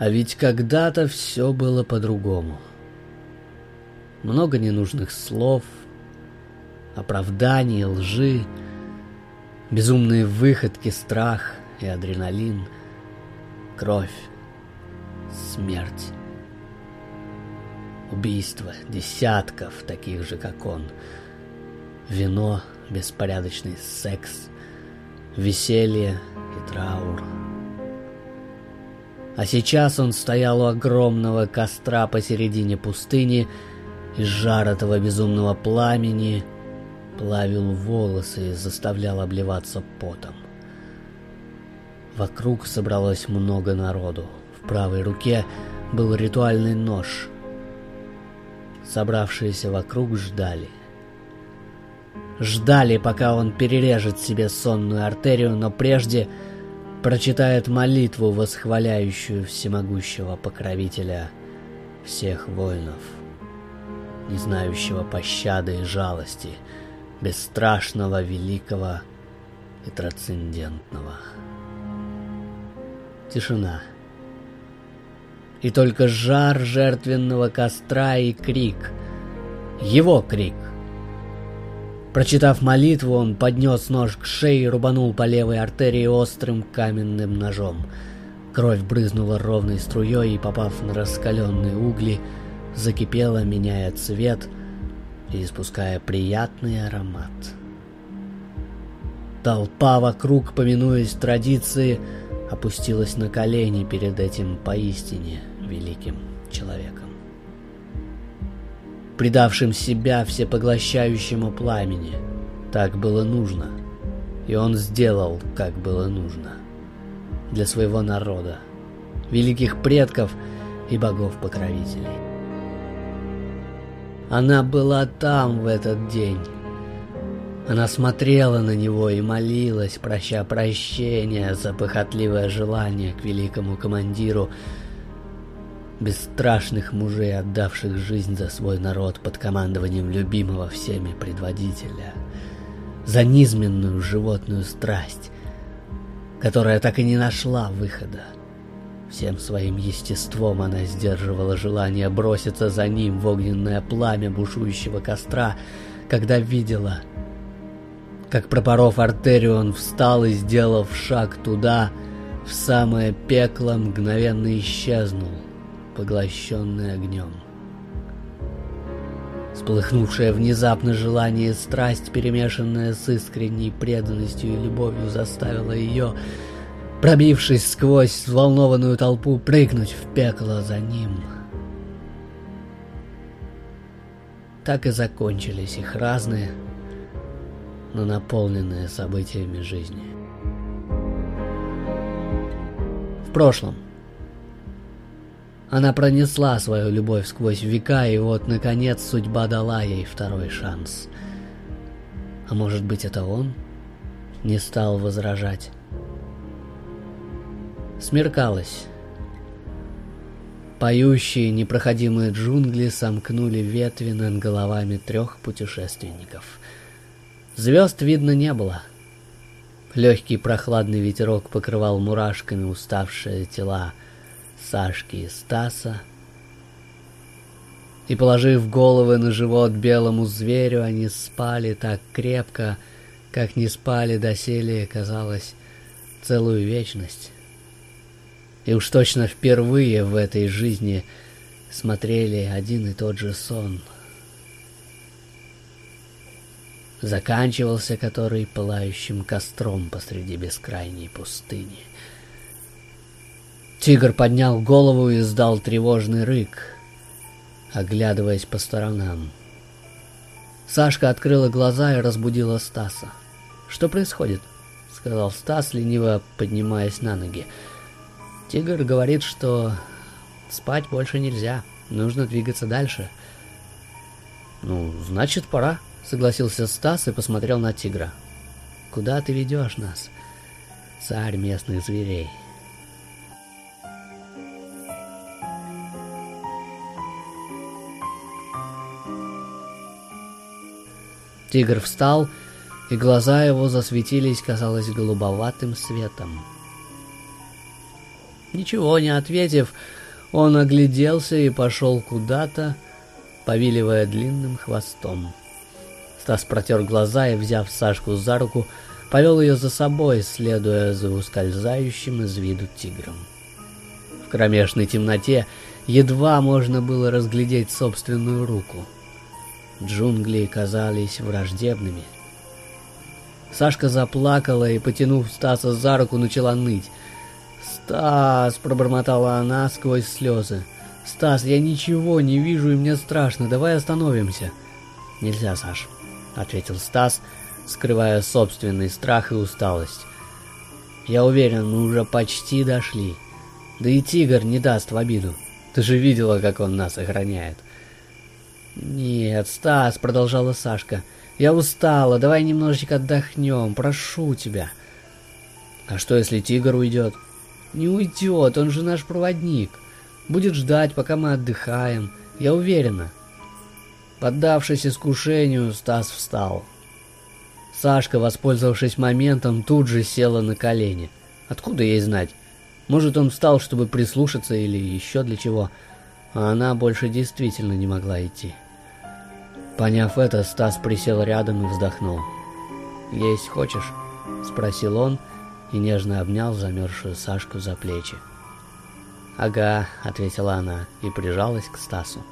А ведь когда-то все было по-другому. Много ненужных слов, оправданий, лжи, безумные выходки, страх и адреналин, кровь, смерть. Убийство десятков таких же, как он. Вино, беспорядочный секс, веселье и траур. А сейчас он стоял у огромного костра посередине пустыни, и жар этого безумного пламени плавил волосы и заставлял обливаться потом. Вокруг собралось много народу. В правой руке был ритуальный нож. Собравшиеся вокруг ждали. Ждали, пока он перережет себе сонную артерию, но прежде прочитает молитву, восхваляющую всемогущего покровителя всех воинов, не знающего пощады и жалости, бесстрашного, великого и трансцендентного. Тишина. И только жар жертвенного костра и крик. Его крик. Прочитав молитву, он поднес нож к шее и рубанул по левой артерии острым каменным ножом. Кровь брызнула ровной струей и, попав на раскаленные угли, закипела, меняя цвет и испуская приятный аромат. Толпа вокруг, поминуясь традиции, опустилась на колени перед этим поистине великим человеком предавшим себя всепоглощающему пламени. Так было нужно. И он сделал, как было нужно. Для своего народа, великих предков и богов-покровителей. Она была там в этот день. Она смотрела на него и молилась, проща прощения за похотливое желание к великому командиру, бесстрашных мужей, отдавших жизнь за свой народ под командованием любимого всеми предводителя, за низменную животную страсть, которая так и не нашла выхода. Всем своим естеством она сдерживала желание броситься за ним в огненное пламя бушующего костра, когда видела, как пропоров артерию он встал и, сделав шаг туда, в самое пекло мгновенно исчезнул — поглощенный огнем. Сплыхнувшее внезапно желание и страсть, перемешанная с искренней преданностью и любовью, заставила ее, пробившись сквозь взволнованную толпу, прыгнуть в пекло за ним. Так и закончились их разные, но наполненные событиями жизни. В прошлом – она пронесла свою любовь сквозь века, и вот, наконец, судьба дала ей второй шанс. А может быть, это он не стал возражать? Смеркалось. Поющие непроходимые джунгли сомкнули ветви над головами трех путешественников. Звезд видно не было. Легкий прохладный ветерок покрывал мурашками уставшие тела — Сашки и Стаса. И положив головы на живот белому зверю, они спали так крепко, как не спали доселе, казалось, целую вечность. И уж точно впервые в этой жизни смотрели один и тот же сон. Заканчивался который пылающим костром посреди бескрайней пустыни. Тигр поднял голову и издал тревожный рык, оглядываясь по сторонам. Сашка открыла глаза и разбудила Стаса. «Что происходит?» — сказал Стас, лениво поднимаясь на ноги. «Тигр говорит, что спать больше нельзя, нужно двигаться дальше». «Ну, значит, пора», — согласился Стас и посмотрел на тигра. «Куда ты ведешь нас, царь местных зверей?» Тигр встал, и глаза его засветились, казалось, голубоватым светом. Ничего не ответив, он огляделся и пошел куда-то, повиливая длинным хвостом. Стас протер глаза и, взяв Сашку за руку, повел ее за собой, следуя за ускользающим из виду тигром. В кромешной темноте едва можно было разглядеть собственную руку. Джунгли казались враждебными. Сашка заплакала и, потянув Стаса за руку, начала ныть. «Стас!» — пробормотала она сквозь слезы. «Стас, я ничего не вижу и мне страшно. Давай остановимся». «Нельзя, Саш», — ответил Стас, скрывая собственный страх и усталость. «Я уверен, мы уже почти дошли. Да и тигр не даст в обиду. Ты же видела, как он нас охраняет». «Нет, Стас», — продолжала Сашка, — «я устала, давай немножечко отдохнем, прошу тебя». «А что, если тигр уйдет?» «Не уйдет, он же наш проводник. Будет ждать, пока мы отдыхаем, я уверена». Поддавшись искушению, Стас встал. Сашка, воспользовавшись моментом, тут же села на колени. Откуда ей знать? Может, он встал, чтобы прислушаться или еще для чего, а она больше действительно не могла идти. Поняв это, Стас присел рядом и вздохнул. «Есть хочешь?» — спросил он и нежно обнял замерзшую Сашку за плечи. «Ага», — ответила она и прижалась к Стасу.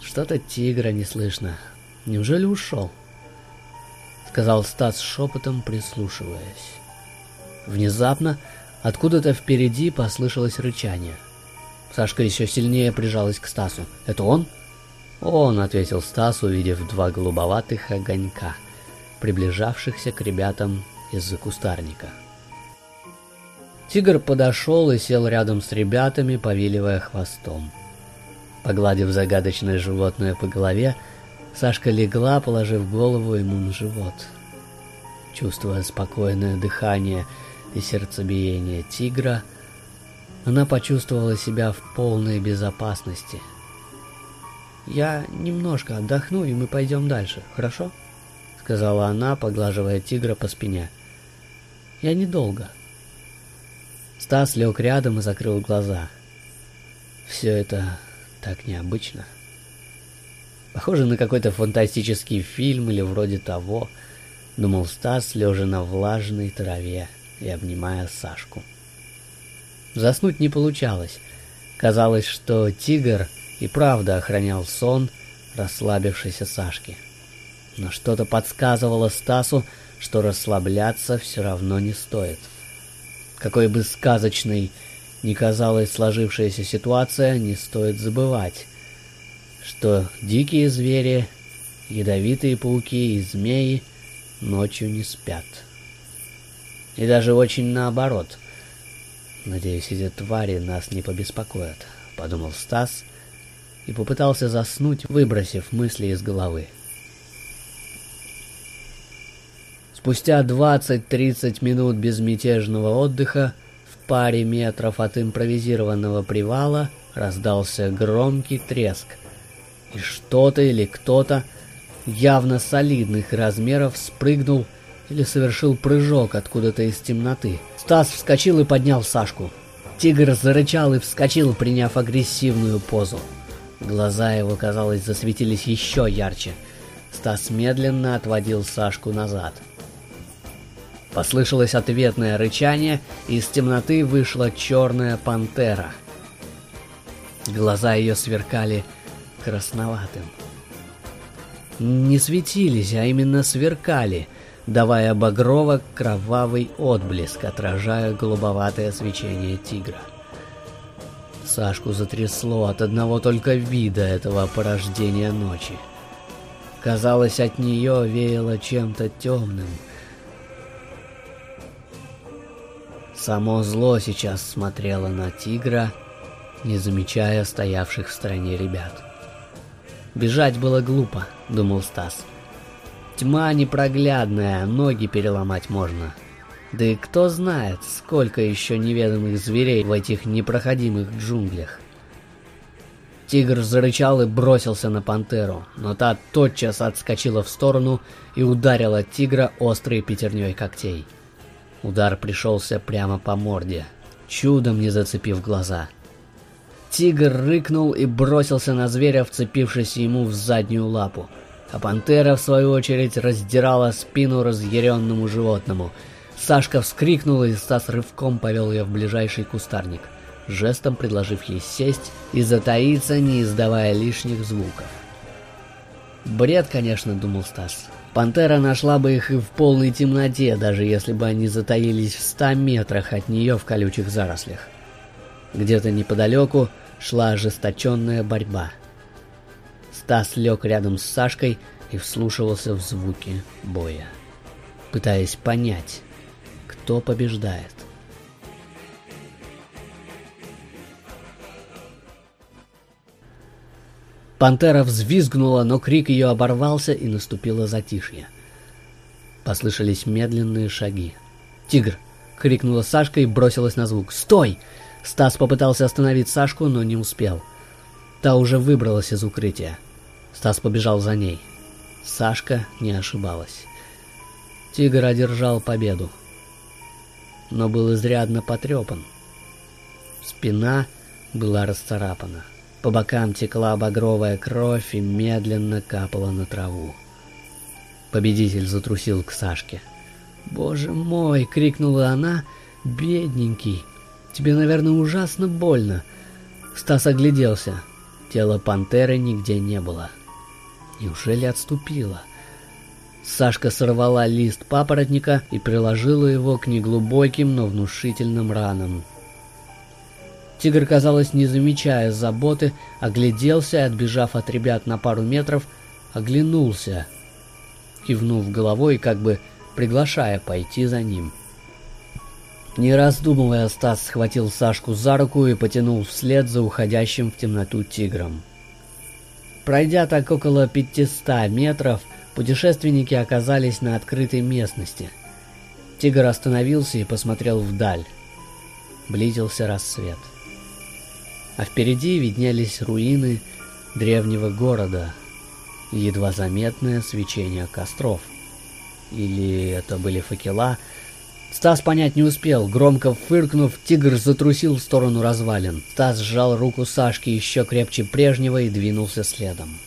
«Что-то тигра не слышно. Неужели ушел?» сказал Стас шепотом, прислушиваясь. Внезапно откуда-то впереди послышалось рычание. Сашка еще сильнее прижалась к Стасу. «Это он?» «Он», — ответил Стас, увидев два голубоватых огонька, приближавшихся к ребятам из-за кустарника. Тигр подошел и сел рядом с ребятами, повиливая хвостом. Погладив загадочное животное по голове, Сашка легла, положив голову ему на живот. Чувствуя спокойное дыхание и сердцебиение тигра, она почувствовала себя в полной безопасности. «Я немножко отдохну, и мы пойдем дальше, хорошо?» — сказала она, поглаживая тигра по спине. «Я недолго». Стас лег рядом и закрыл глаза. Все это так необычно. Похоже на какой-то фантастический фильм или вроде того, думал Стас, лежа на влажной траве и обнимая Сашку. Заснуть не получалось. Казалось, что тигр и правда охранял сон расслабившейся Сашки. Но что-то подсказывало Стасу, что расслабляться все равно не стоит. Какой бы сказочной ни казалась сложившаяся ситуация, не стоит забывать, что дикие звери, ядовитые пауки и змеи ночью не спят. И даже очень наоборот. Надеюсь, эти твари нас не побеспокоят, подумал Стас и попытался заснуть, выбросив мысли из головы. Спустя 20-30 минут безмятежного отдыха в паре метров от импровизированного привала раздался громкий треск – и что-то или кто-то явно солидных размеров спрыгнул или совершил прыжок откуда-то из темноты. Стас вскочил и поднял Сашку. Тигр зарычал и вскочил, приняв агрессивную позу. Глаза его, казалось, засветились еще ярче. Стас медленно отводил Сашку назад. Послышалось ответное рычание, и из темноты вышла черная пантера. Глаза ее сверкали красноватым. Не светились, а именно сверкали, давая багрово-кровавый отблеск, отражая голубоватое свечение тигра. Сашку затрясло от одного только вида этого порождения ночи. Казалось, от нее веяло чем-то темным. Само зло сейчас смотрело на тигра, не замечая стоявших в стороне ребят. Бежать было глупо, думал Стас. Тьма непроглядная, ноги переломать можно. Да и кто знает, сколько еще неведомых зверей в этих непроходимых джунглях. Тигр зарычал и бросился на пантеру, но та тотчас отскочила в сторону и ударила тигра острой пятерней когтей. Удар пришелся прямо по морде. чудом не зацепив глаза. Тигр рыкнул и бросился на зверя, вцепившись ему в заднюю лапу. А пантера, в свою очередь, раздирала спину разъяренному животному. Сашка вскрикнула, и Стас рывком повел ее в ближайший кустарник, жестом предложив ей сесть и затаиться, не издавая лишних звуков. Бред, конечно, думал Стас. Пантера нашла бы их и в полной темноте, даже если бы они затаились в ста метрах от нее в колючих зарослях. Где-то неподалеку шла ожесточенная борьба. Стас лег рядом с Сашкой и вслушивался в звуки боя, пытаясь понять, кто побеждает. Пантера взвизгнула, но крик ее оборвался и наступило затишье. Послышались медленные шаги. «Тигр!» — крикнула Сашка и бросилась на звук. «Стой!» Стас попытался остановить Сашку, но не успел. Та уже выбралась из укрытия. Стас побежал за ней. Сашка не ошибалась. Тигр одержал победу, но был изрядно потрепан. Спина была расцарапана. По бокам текла багровая кровь и медленно капала на траву. Победитель затрусил к Сашке. «Боже мой!» — крикнула она. «Бедненький! Тебе, наверное, ужасно больно!» Стас огляделся. Тела пантеры нигде не было. Неужели отступила? Сашка сорвала лист папоротника и приложила его к неглубоким, но внушительным ранам. Тигр, казалось, не замечая заботы, огляделся и, отбежав от ребят на пару метров, оглянулся, кивнув головой, как бы приглашая пойти за ним. Не раздумывая, Стас схватил Сашку за руку и потянул вслед за уходящим в темноту тигром. Пройдя так около 500 метров, путешественники оказались на открытой местности. Тигр остановился и посмотрел вдаль. Близился рассвет а впереди виднелись руины древнего города едва заметное свечение костров. Или это были факела? Стас понять не успел. Громко фыркнув, тигр затрусил в сторону развалин. Стас сжал руку Сашки еще крепче прежнего и двинулся следом.